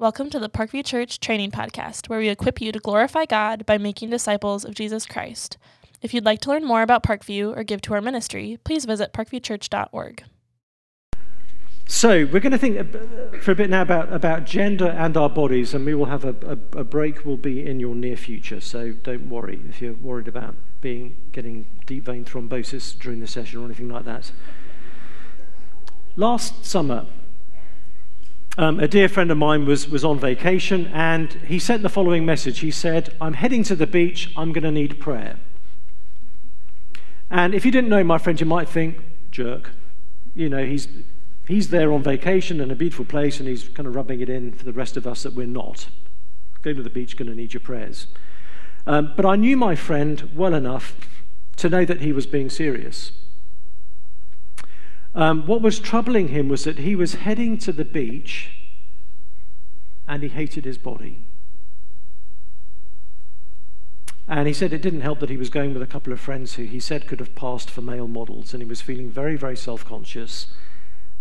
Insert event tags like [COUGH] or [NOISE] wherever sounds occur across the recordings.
Welcome to the Parkview Church Training Podcast, where we equip you to glorify God by making disciples of Jesus Christ. If you'd like to learn more about Parkview or give to our ministry, please visit parkviewchurch.org. So, we're going to think for a bit now about, about gender and our bodies, and we will have a, a, a break will be in your near future, so don't worry if you're worried about being getting deep vein thrombosis during the session or anything like that. Last summer, um, a dear friend of mine was, was on vacation and he sent the following message. He said, I'm heading to the beach, I'm going to need prayer. And if you didn't know my friend, you might think, jerk. You know, he's, he's there on vacation in a beautiful place and he's kind of rubbing it in for the rest of us that we're not. Going to the beach, going to need your prayers. Um, but I knew my friend well enough to know that he was being serious. Um, what was troubling him was that he was heading to the beach and he hated his body. And he said it didn't help that he was going with a couple of friends who he said could have passed for male models, and he was feeling very, very self conscious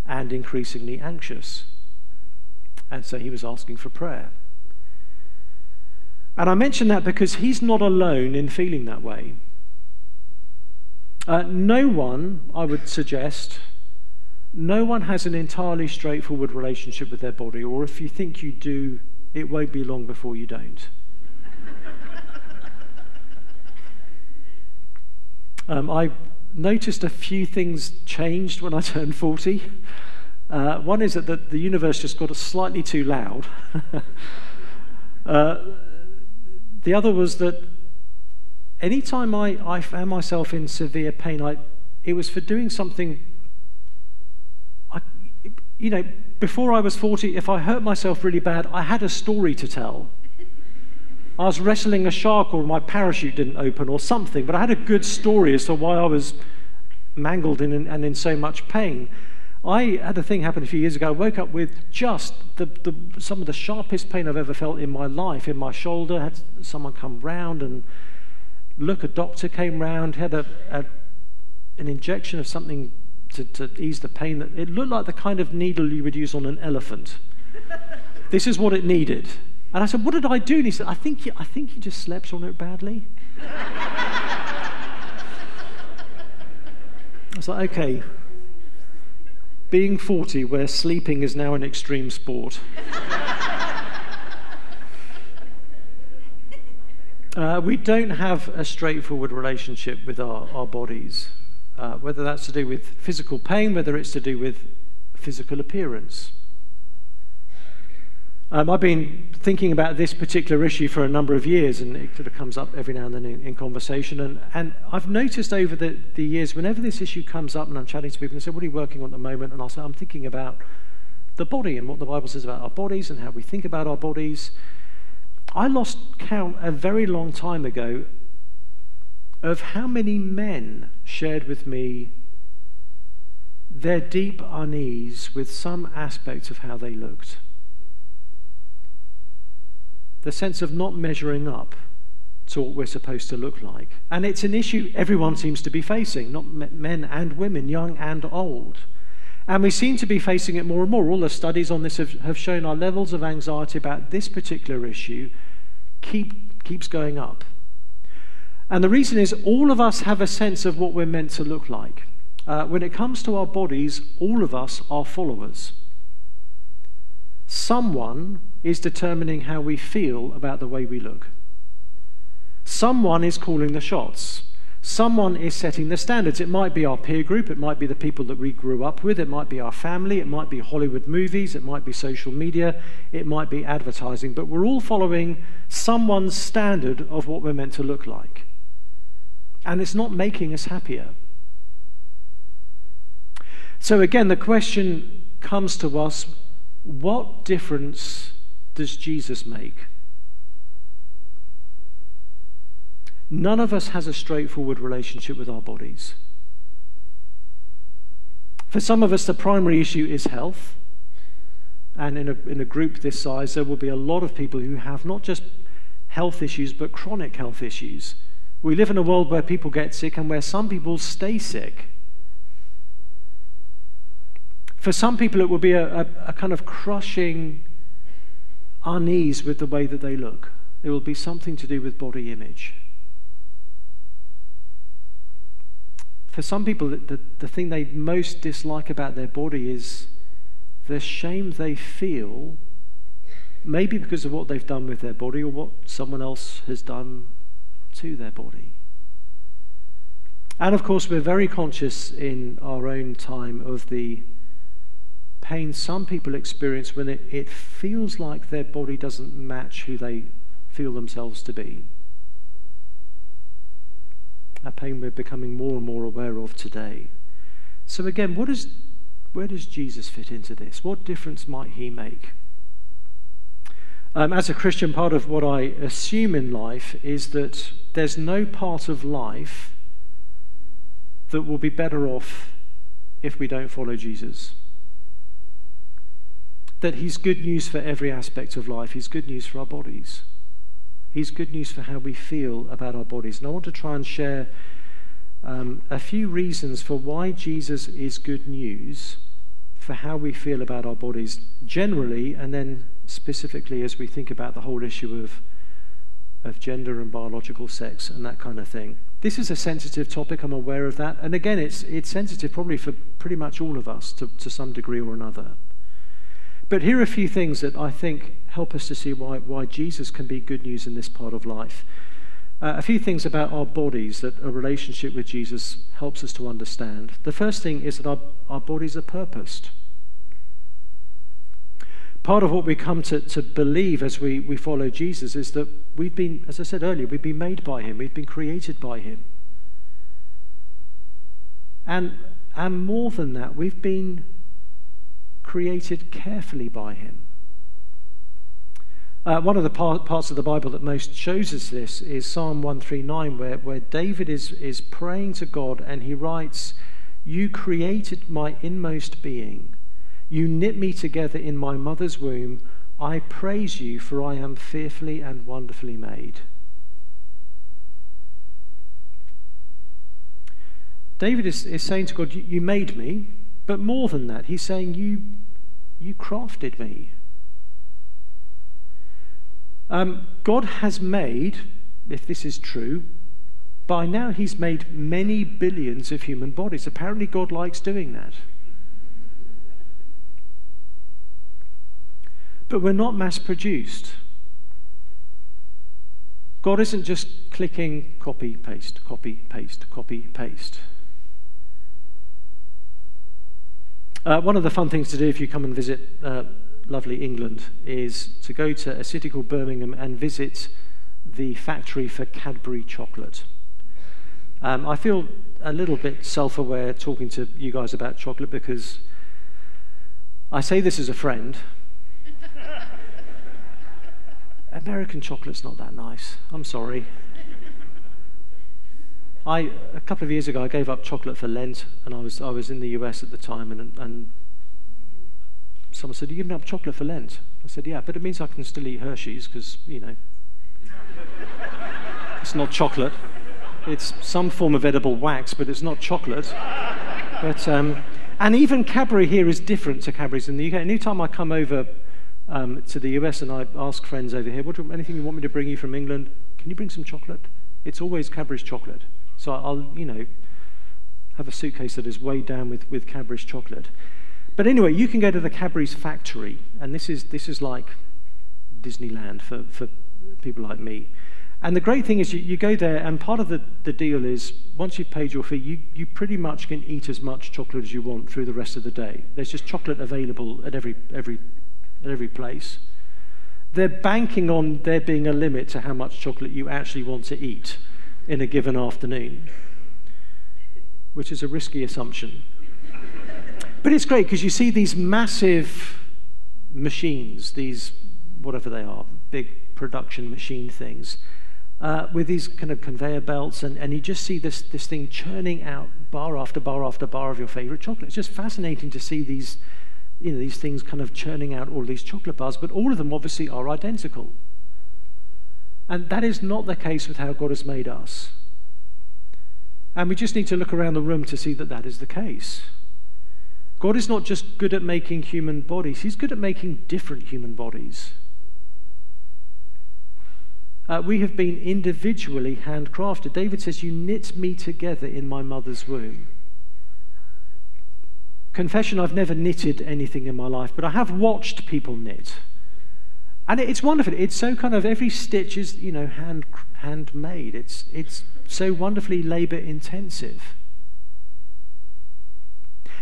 and increasingly anxious. And so he was asking for prayer. And I mention that because he's not alone in feeling that way. Uh, no one, I would suggest, no one has an entirely straightforward relationship with their body, or if you think you do, it won't be long before you don't. [LAUGHS] um, I noticed a few things changed when I turned 40. Uh, one is that the, universe just got slightly too loud. [LAUGHS] uh, the other was that anytime I, I found myself in severe pain, I, it was for doing something you know, before I was 40, if I hurt myself really bad, I had a story to tell. I was wrestling a shark or my parachute didn't open or something, but I had a good story as to why I was mangled in, and in so much pain. I had a thing happen a few years ago. I woke up with just the, the, some of the sharpest pain I've ever felt in my life in my shoulder. Had someone come round and look. A doctor came round, had a, a an injection of something to, to ease the pain. That, it looked like the kind of needle you would use on an elephant. [LAUGHS] this is what it needed. And I said, What did I do? And he said, I think you, I think you just slept on it badly. [LAUGHS] I was like, Okay. Being 40, where sleeping is now an extreme sport. [LAUGHS] Uh, we don't have a straightforward relationship with our, our bodies uh, whether that's to do with physical pain, whether it's to do with physical appearance. Um, I've been thinking about this particular issue for a number of years, and it sort of comes up every now and then in, in conversation. And, and, I've noticed over the, the years, whenever this issue comes up, and I'm chatting to people and say, What are you working on at the moment? And I'll say, I'm thinking about the body and what the Bible says about our bodies and how we think about our bodies. I lost count a very long time ago of how many men shared with me their deep unease with some aspects of how they looked. The sense of not measuring up to what we're supposed to look like. And it's an issue everyone seems to be facing, not men and women, young and old. And we seem to be facing it more and more. All the studies on this have, have shown our levels of anxiety about this particular issue keep, keeps going up. And the reason is all of us have a sense of what we're meant to look like. Uh, when it comes to our bodies, all of us are followers. Someone is determining how we feel about the way we look. Someone is calling the shots. Someone is setting the standards. It might be our peer group, it might be the people that we grew up with, it might be our family, it might be Hollywood movies, it might be social media, it might be advertising, but we're all following someone's standard of what we're meant to look like and it's not making us happier. So, again, the question comes to us what difference does Jesus make? None of us has a straightforward relationship with our bodies. For some of us, the primary issue is health. And in a, in a group this size, there will be a lot of people who have not just health issues, but chronic health issues we live in a world where people get sick and where some people stay sick. For some people, it will be a, a, a kind of crushing unease with the way that they look. It will be something to do with body image. For some people, the, the thing they most dislike about their body is the shame they feel, maybe because of what they've done with their body or what someone else has done to their body. And of course, we're very conscious in our own time of the pain some people experience when it, it feels like their body doesn't match who they feel themselves to be. A pain we're becoming more and more aware of today. So, again, what is, where does Jesus fit into this? What difference might he make? Um, as a Christian, part of what I assume in life is that there's no part of life that will be better off if we don't follow Jesus. That he's good news for every aspect of life, he's good news for our bodies. He's good news for how we feel about our bodies. And I want to try and share um, a few reasons for why Jesus is good news for how we feel about our bodies generally, and then specifically as we think about the whole issue of, of gender and biological sex and that kind of thing. This is a sensitive topic, I'm aware of that. And again, it's, it's sensitive probably for pretty much all of us to, to some degree or another. But here are a few things that I think help us to see why, why Jesus can be good news in this part of life. Uh, a few things about our bodies that a relationship with Jesus helps us to understand. The first thing is that our, our bodies are purposed. Part of what we come to, to believe as we, we follow Jesus is that we've been, as I said earlier, we've been made by him, we've been created by him. And, and more than that, we've been created carefully by him. Uh, one of the par- parts of the Bible that most shows us this is Psalm 139, where, where David is, is praying to God and he writes, You created my inmost being. You knit me together in my mother's womb. I praise you, for I am fearfully and wonderfully made. David is, is saying to God, You made me, but more than that, he's saying, You, you crafted me. Um, God has made, if this is true, by now he's made many billions of human bodies. Apparently, God likes doing that. But we're not mass produced. God isn't just clicking copy, paste, copy, paste, copy, paste. Uh, one of the fun things to do if you come and visit uh, lovely England is to go to a city called Birmingham and visit the factory for Cadbury chocolate. Um, I feel a little bit self aware talking to you guys about chocolate because I say this as a friend, American chocolate's not that nice. I'm sorry. I, a couple of years ago, I gave up chocolate for Lent, and I was, I was in the US at the time, and, and someone said, Are you giving up chocolate for Lent? I said, Yeah, but it means I can still eat Hershey's because, you know, [LAUGHS] it's not chocolate. It's some form of edible wax, but it's not chocolate. But, um, and even Cadbury here is different to Cadbury's in the UK. Anytime I come over um, to the US and I ask friends over here, what, anything you want me to bring you from England? Can you bring some chocolate? It's always Cadbury's chocolate. So I'll, you know, have a suitcase that is weighed down with, with Cadbury's chocolate. But anyway, you can go to the Cadbury's factory, and this is, this is like Disneyland for, for people like me. And the great thing is you, you go there, and part of the, the deal is once you've paid your fee, you, you pretty much can eat as much chocolate as you want through the rest of the day. There's just chocolate available at every, every at every place. They're banking on there being a limit to how much chocolate you actually want to eat in a given afternoon, which is a risky assumption. but it's great because you see these massive machines, these whatever they are, big production machine things, uh, with these kind of conveyor belts, and, and you just see this, this thing churning out bar after bar after bar of your favorite chocolate. It's just fascinating to see these you know, these things kind of churning out all these chocolate bars, but all of them obviously are identical. And that is not the case with how God has made us. And we just need to look around the room to see that that is the case. God is not just good at making human bodies, He's good at making different human bodies. Uh, we have been individually handcrafted. David says, You knit me together in my mother's womb. Confession, I've never knitted anything in my life, but I have watched people knit. And it's wonderful. It's so kind of every stitch is, you know, hand handmade. It's it's so wonderfully labor intensive.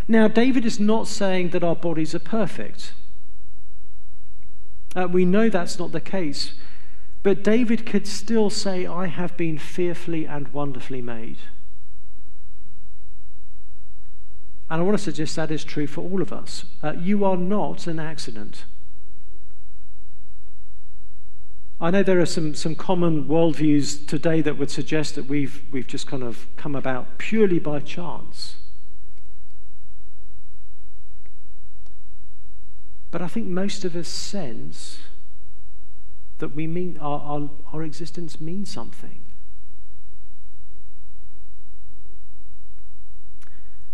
Now, David is not saying that our bodies are perfect. Uh, we know that's not the case. But David could still say, I have been fearfully and wonderfully made. And I want to suggest that is true for all of us. Uh, you are not an accident. I know there are some, some common worldviews today that would suggest that we've, we've just kind of come about purely by chance. But I think most of us sense that we mean our, our, our existence means something.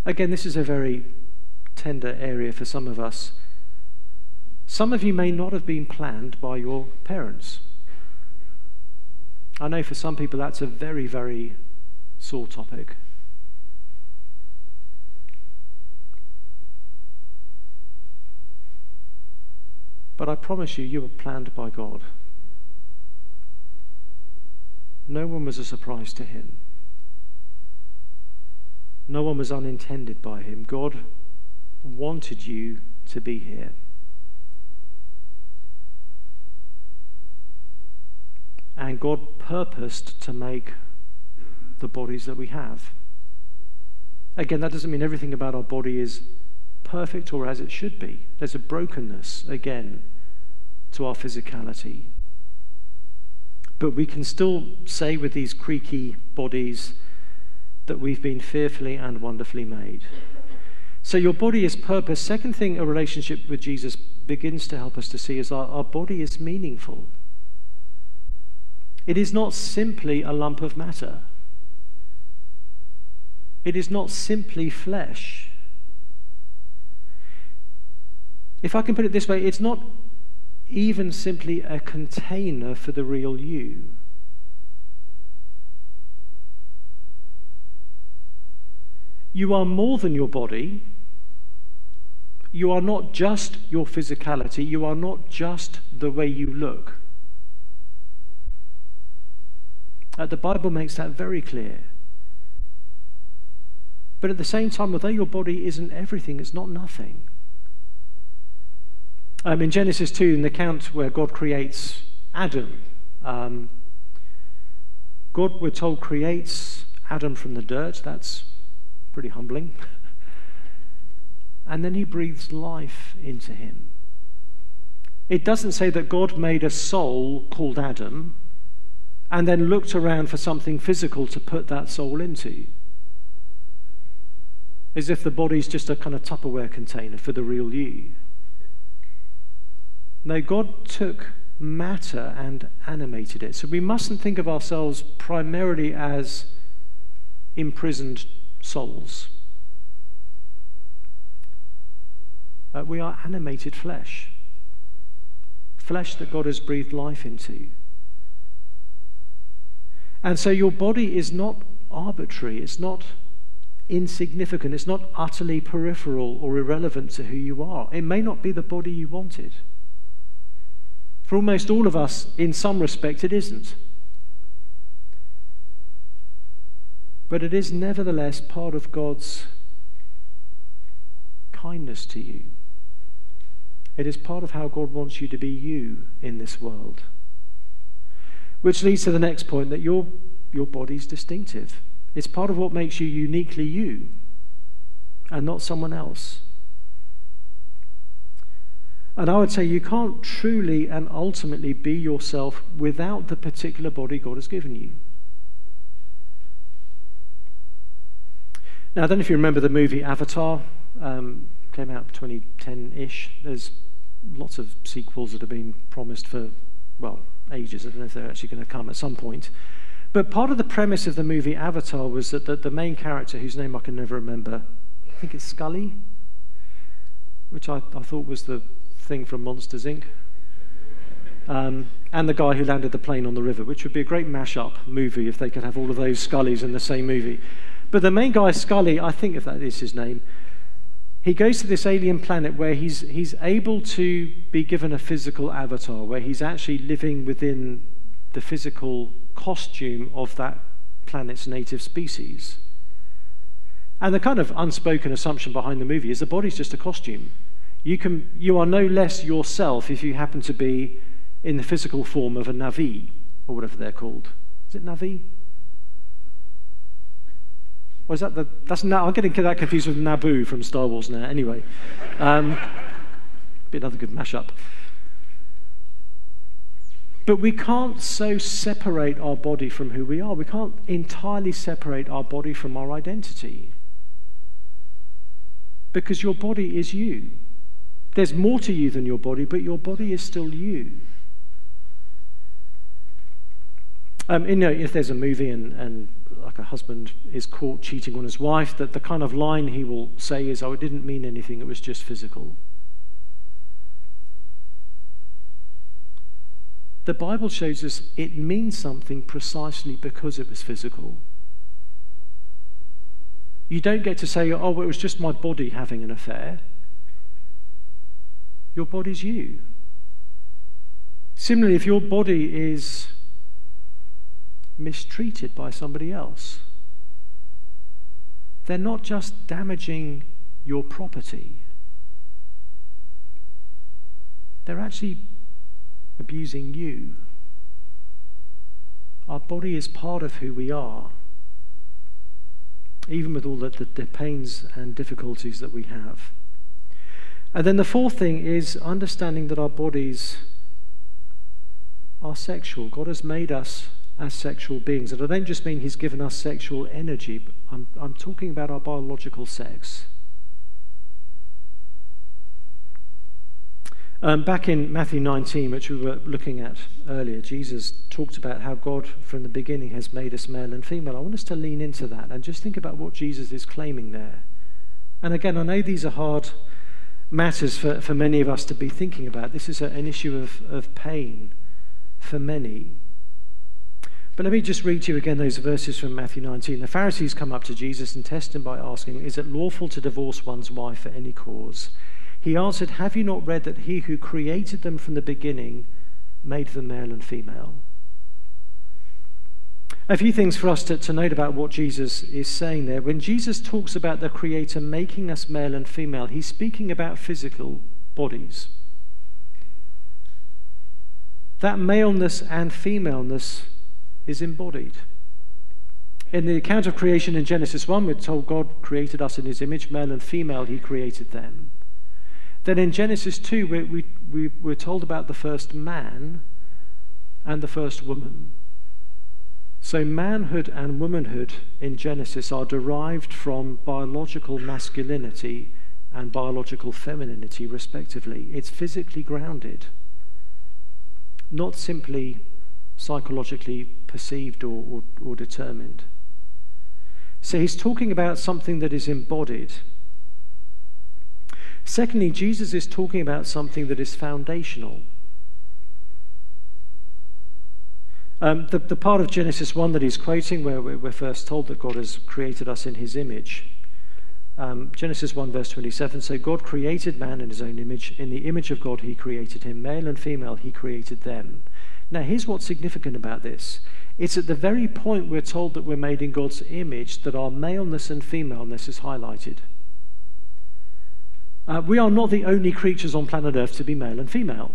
Again, this is a very tender area for some of us. Some of you may not have been planned by your parents. I know for some people that's a very, very sore topic. But I promise you, you were planned by God. No one was a surprise to him. No one was unintended by him. God wanted you to be here. And God purposed to make the bodies that we have. Again, that doesn't mean everything about our body is perfect or as it should be. There's a brokenness, again, to our physicality. But we can still say with these creaky bodies that we've been fearfully and wonderfully made. So your body is purpose. Second thing a relationship with Jesus begins to help us to see is our, our body is meaningful. It is not simply a lump of matter. It is not simply flesh. If I can put it this way, it's not even simply a container for the real you. You are more than your body. You are not just your physicality. You are not just the way you look. Uh, the Bible makes that very clear. But at the same time, although your body isn't everything, it's not nothing. Um, in Genesis 2, in the account where God creates Adam, um, God, we're told, creates Adam from the dirt. That's pretty humbling. and then he breathes life into him. It doesn't say that God made a soul called Adam and then looked around for something physical to put that soul into. As if the body's just a kind of Tupperware container for the real you. No, God took matter and animated it. So we mustn't think of ourselves primarily as imprisoned souls. Uh, we are animated flesh, flesh that God has breathed life into. And so your body is not arbitrary, it's not insignificant, it's not utterly peripheral or irrelevant to who you are. It may not be the body you wanted. For almost all of us, in some respect, it isn't. But it is nevertheless part of God's kindness to you. It is part of how God wants you to be you in this world. Which leads to the next point that your, your body's distinctive. It's part of what makes you uniquely you and not someone else. And I would say you can't truly and ultimately be yourself without the particular body God has given you. Now, I don't know if you remember the movie Avatar, um, came out 2010 ish. There's lots of sequels that have been promised for, well, ages. I don't know if they're actually going to come at some point. But part of the premise of the movie Avatar was that the, the main character, whose name I can never remember, I think it's Sully, which I, I thought was the thing from Monsters Inc. um, and the guy who landed the plane on the river, which would be a great mash-up movie if they could have all of those Sullys in the same movie. But the main guy, Sully, I think if that is his name, he goes to this alien planet where he's, he's able to be given a physical avatar, where he's actually living within the physical costume of that planet's native species. And the kind of unspoken assumption behind the movie is the body's just a costume. You, can, you are no less yourself if you happen to be in the physical form of a Na'vi, or whatever they're called. Is it Na'vi? Is that the, that's I'm getting that confused with Naboo from Star Wars now. Anyway, um, be another good mashup. But we can't so separate our body from who we are. We can't entirely separate our body from our identity. Because your body is you. There's more to you than your body, but your body is still you. Um, you know, if there's a movie and, and like a husband is caught cheating on his wife, that the kind of line he will say is, "Oh, it didn't mean anything; it was just physical." The Bible shows us it means something precisely because it was physical. You don't get to say, "Oh, well, it was just my body having an affair." Your body's you. Similarly, if your body is mistreated by somebody else. They're not just damaging your property, they're actually abusing you. Our body is part of who we are, even with all the, the, the pains and difficulties that we have. And then the fourth thing is understanding that our bodies are sexual. God has made us as sexual beings. And I don't just mean he's given us sexual energy, but I'm, I'm talking about our biological sex. Um, back in Matthew 19, which we were looking at earlier, Jesus talked about how God from the beginning has made us male and female. I want us to lean into that and just think about what Jesus is claiming there. And again, I know these are hard matters for, for many of us to be thinking about. This is a, an issue of, of pain for many. But let me just read to you again those verses from Matthew 19. The Pharisees come up to Jesus and test him by asking, Is it lawful to divorce one's wife for any cause? He answered, Have you not read that he who created them from the beginning made them male and female? A few things for us to, to note about what Jesus is saying there. When Jesus talks about the Creator making us male and female, he's speaking about physical bodies. That maleness and femaleness is embodied. In the account of creation in Genesis 1, we're told God created us in his image, male and female, he created them. Then in Genesis 2, we, we, we, we're told about the first man and the first woman. So, manhood and womanhood in Genesis are derived from biological masculinity and biological femininity, respectively. It's physically grounded, not simply psychologically perceived or, or, or determined. So he's talking about something that is embodied. Secondly, Jesus is talking about something that is foundational. Um, the, the, part of Genesis 1 that he's quoting, where we're, first told that God has created us in his image, um, Genesis 1, verse 27 So God created man in his own image. In the image of God, he created him. Male and female, he created them. Now, here's what's significant about this it's at the very point we're told that we're made in God's image that our maleness and femaleness is highlighted. Uh, we are not the only creatures on planet Earth to be male and female.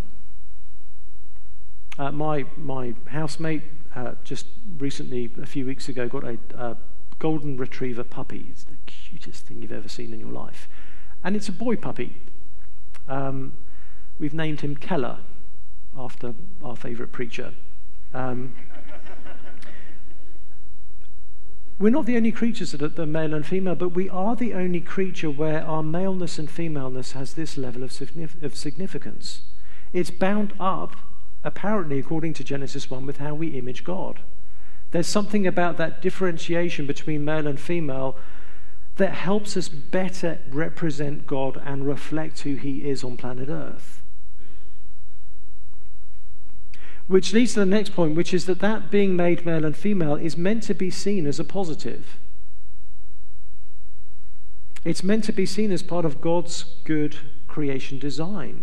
Uh, my, my housemate uh, just recently, a few weeks ago, got a, a golden retriever puppy. It's the cutest thing you've ever seen in your life. And it's a boy puppy. Um, we've named him Keller after our favourite preacher. Um, we're not the only creatures that are male and female, but we are the only creature where our maleness and femaleness has this level of, of significance. It's bound up, apparently, according to Genesis 1, with how we image God. There's something about that differentiation between male and female that helps us better represent God and reflect who He is on planet Earth. Which leads to the next point, which is that that being made male and female is meant to be seen as a positive. It's meant to be seen as part of God's good creation design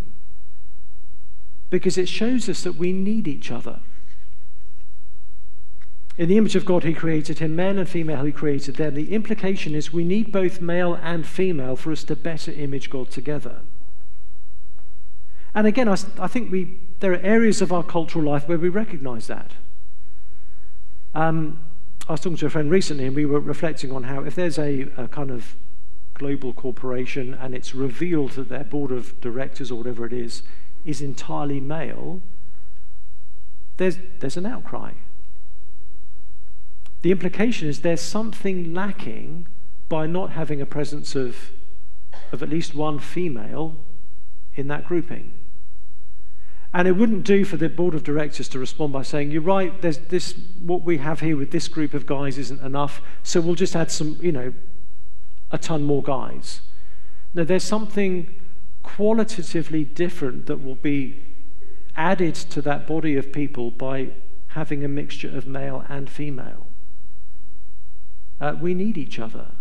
because it shows us that we need each other. In the image of God, He created him, male and female, He created them. The implication is we need both male and female for us to better image God together. And again, I, I think we, there are areas of our cultural life where we recognize that. Um, I was talking to a friend recently, and we were reflecting on how if there's a, a kind of global corporation and it's revealed that their board of directors or whatever it is is entirely male, there's, there's an outcry. The implication is there's something lacking by not having a presence of, of at least one female in that grouping. And it wouldn't do for the board of directors to respond by saying, "You're right. There's this. What we have here with this group of guys isn't enough. So we'll just add some, you know, a ton more guys." Now, there's something qualitatively different that will be added to that body of people by having a mixture of male and female. Uh, we need each other.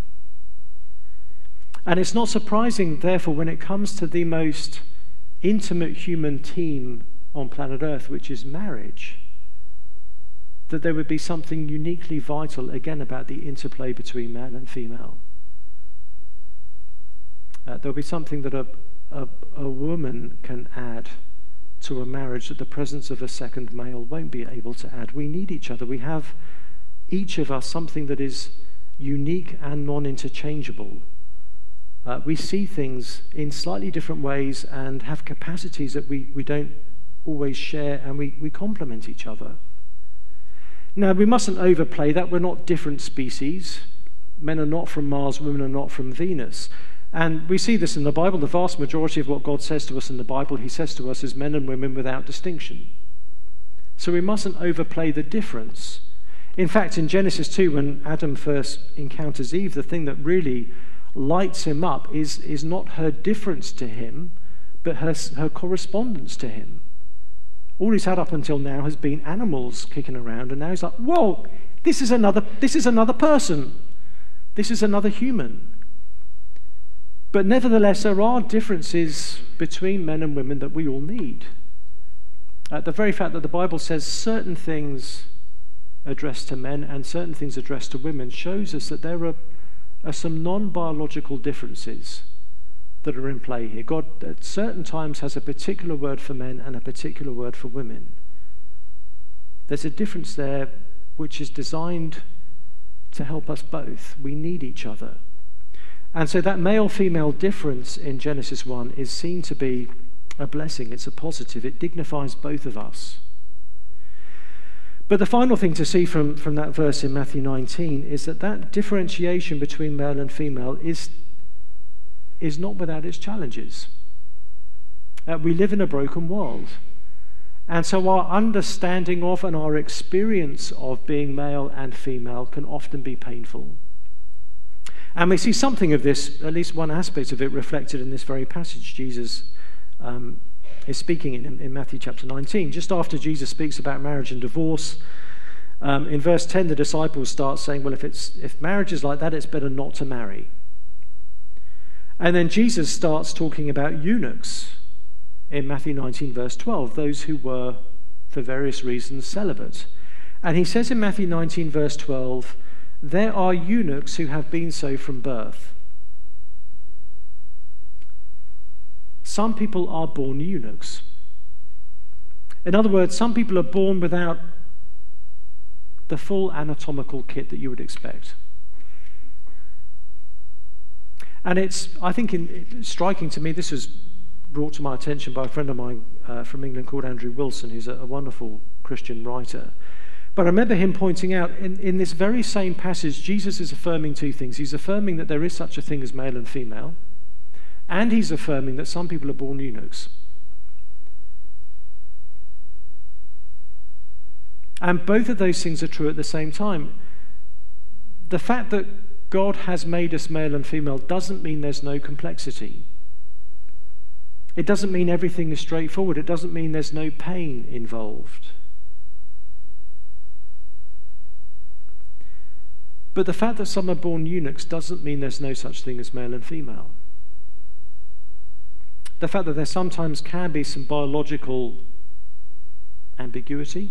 And it's not surprising, therefore, when it comes to the most intimate human team on planet Earth, which is marriage, that there would be something uniquely vital, again, about the interplay between male and female. Uh, there'll be something that a, a, a woman can add to a marriage that the presence of a second male won't be able to add. We need each other. We have each of us something that is unique and non interchangeable. Uh, we see things in slightly different ways and have capacities that we, we don't always share, and we, we complement each other. Now, we mustn't overplay that. We're not different species. Men are not from Mars, women are not from Venus. And we see this in the Bible. The vast majority of what God says to us in the Bible, He says to us as men and women without distinction. So we mustn't overplay the difference. In fact, in Genesis 2, when Adam first encounters Eve, the thing that really lights him up is, is not her difference to him, but her, her correspondence to him. All he's had up until now has been animals kicking around, and now he's like, whoa, this is another, this is another person. This is another human. But nevertheless, there are differences between men and women that we all need. Uh, the very fact that the Bible says certain things addressed to men and certain things addressed to women shows us that there are, are some non biological differences that are in play here. God at certain times has a particular word for men and a particular word for women. There's a difference there which is designed to help us both. We need each other. And so that male female difference in Genesis 1 is seen to be a blessing, it's a positive, it dignifies both of us. But the final thing to see from, from that verse in Matthew 19 is that that differentiation between male and female is, is not without its challenges. Uh, we live in a broken world. And so our understanding of and our experience of being male and female can often be painful. And we see something of this, at least one aspect of it, reflected in this very passage Jesus um, is speaking in, in Matthew chapter 19. Just after Jesus speaks about marriage and divorce, um, in verse 10, the disciples start saying, Well, if, it's, if marriage is like that, it's better not to marry. And then Jesus starts talking about eunuchs in Matthew 19, verse 12, those who were, for various reasons, celibate. And he says in Matthew 19, verse 12, There are eunuchs who have been so from birth. Some people are born eunuchs. In other words, some people are born without the full anatomical kit that you would expect. And it's, I think, in, striking to me, this was brought to my attention by a friend of mine uh, from England called Andrew Wilson, who's a, a, wonderful Christian writer. But I remember him pointing out in, in this very same passage, Jesus is affirming two things. He's affirming that there is such a thing as male and female, and he's affirming that some people are born eunuchs. And both of those things are true at the same time. The fact that God has made us male and female doesn't mean there's no complexity. It doesn't mean everything is straightforward. It doesn't mean there's no pain involved. But the fact that some are born eunuchs doesn't mean there's no such thing as male and female. The fact that there sometimes can be some biological ambiguity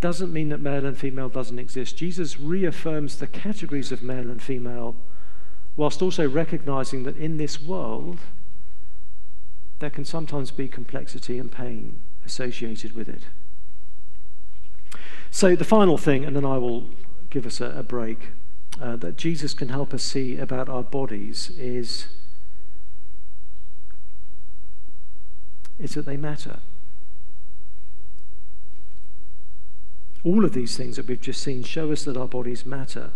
doesn't mean that male and female doesn't exist. Jesus reaffirms the categories of male and female whilst also recognizing that in this world there can sometimes be complexity and pain associated with it. So, the final thing, and then I will give us a, a break, uh, that Jesus can help us see about our bodies is, is that they matter. All of these things that we've just seen show us that our bodies matter.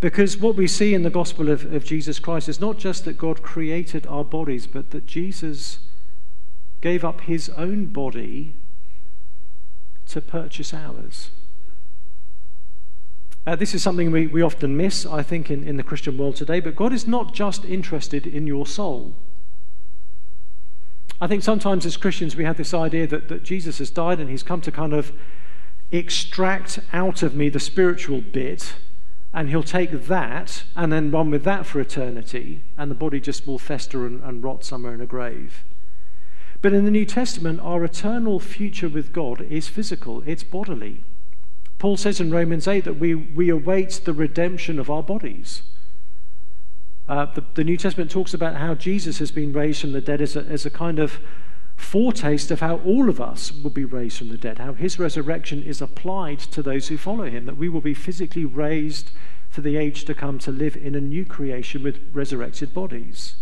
Because what we see in the gospel of, of Jesus Christ is not just that God created our bodies, but that Jesus gave up his own body to purchase ours. Uh, this is something we, we often miss, I think, in, in the Christian world today, but God is not just interested in your soul. I think sometimes as Christians we have this idea that, that Jesus has died and he's come to kind of extract out of me the spiritual bit, and he'll take that and then run with that for eternity, and the body just will fester and, and rot somewhere in a grave. But in the New Testament, our eternal future with God is physical, it's bodily. Paul says in Romans 8 that we, we await the redemption of our bodies. Uh, the, the, New Testament talks about how Jesus has been raised from the dead as a, as a kind of foretaste of how all of us will be raised from the dead, how his resurrection is applied to those who follow him, that we will be physically raised for the age to come to live in a new creation with resurrected bodies.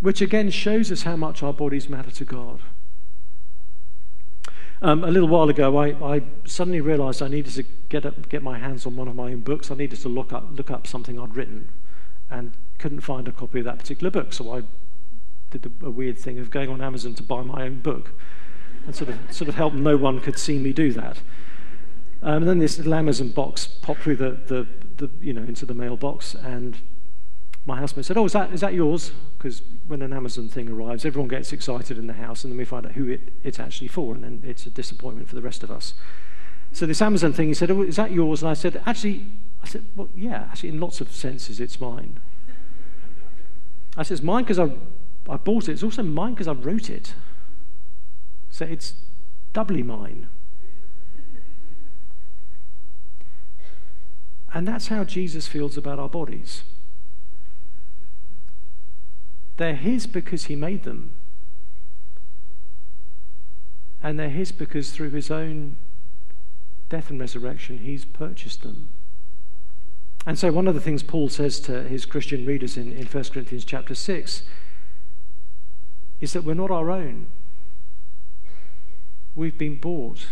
Which again shows us how much our bodies matter to God. Um, a little while ago, I, I suddenly realized I needed to get, up, get my hands on one of my own books. I needed to look up, look up something I'd written and couldn't find a copy of that particular book. So I did a, weird thing of going on Amazon to buy my own book and sort of, sort of helped no one could see me do that. Um, and then this little Amazon box popped through the, the, the, you know, into the mailbox, and my housemate said, "Oh, is that is that yours?" Because when an Amazon thing arrives, everyone gets excited in the house, and then we find out who it, it's actually for, and then it's a disappointment for the rest of us. So this Amazon thing, he said, "Oh, is that yours?" And I said, "Actually," I said, "Well, yeah, actually, in lots of senses, it's mine." I said, "It's mine because I I bought it. It's also mine because I wrote it. So it's doubly mine." And that's how Jesus feels about our bodies. They're His because He made them. And they're His because through His own death and resurrection, He's purchased them. And so, one of the things Paul says to his Christian readers in, in 1 Corinthians chapter 6 is that we're not our own. We've been bought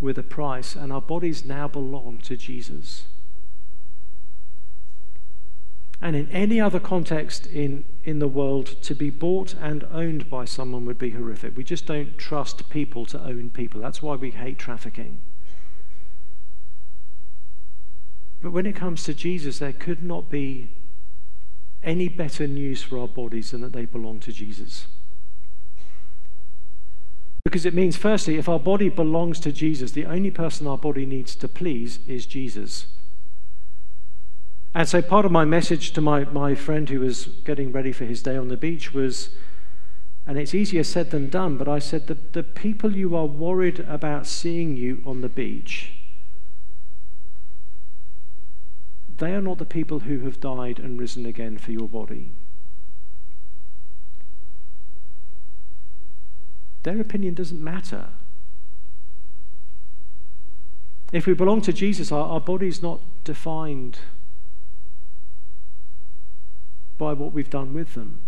with a price, and our bodies now belong to Jesus. And in any other context in, in the world, to be bought and owned by someone would be horrific. We just don't trust people to own people. That's why we hate trafficking. But when it comes to Jesus, there could not be any better news for our bodies than that they belong to Jesus. Because it means, firstly, if our body belongs to Jesus, the only person our body needs to please is Jesus. And so part of my message to my, my friend who was getting ready for his day on the beach was, and it's easier said than done, but I said, the, the people you are worried about seeing you on the beach, they are not the people who have died and risen again for your body. Their opinion doesn't matter. If we belong to Jesus, our, our body is not defined by what we've done with them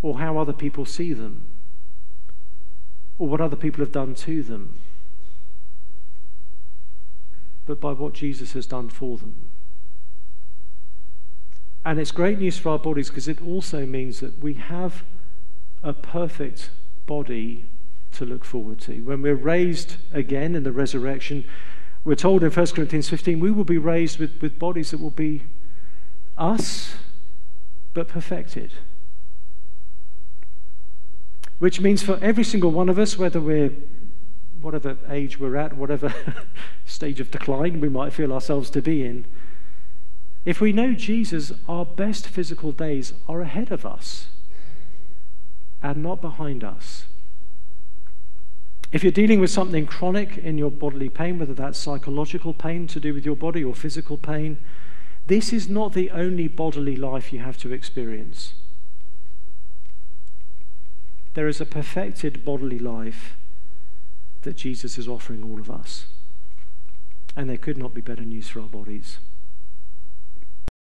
or how other people see them or what other people have done to them, but by what Jesus has done for them. And it's great news for our bodies because it also means that we have a perfect body to look forward to. When we're raised again in the resurrection, we're told in 1 Corinthians 15, we will be raised with, with bodies that will be us, but perfected. which means for every single one of us, whether we're whatever age we're at, whatever [LAUGHS] stage of decline we might feel ourselves to be in, if we know Jesus, our best physical days are ahead of us and not behind us. If you're dealing with something chronic in your bodily pain, whether that's psychological pain to do with your body or physical pain, this is not the only bodily life you have to experience. There is a perfected bodily life that Jesus is offering all of us. And there could not be better news for our bodies.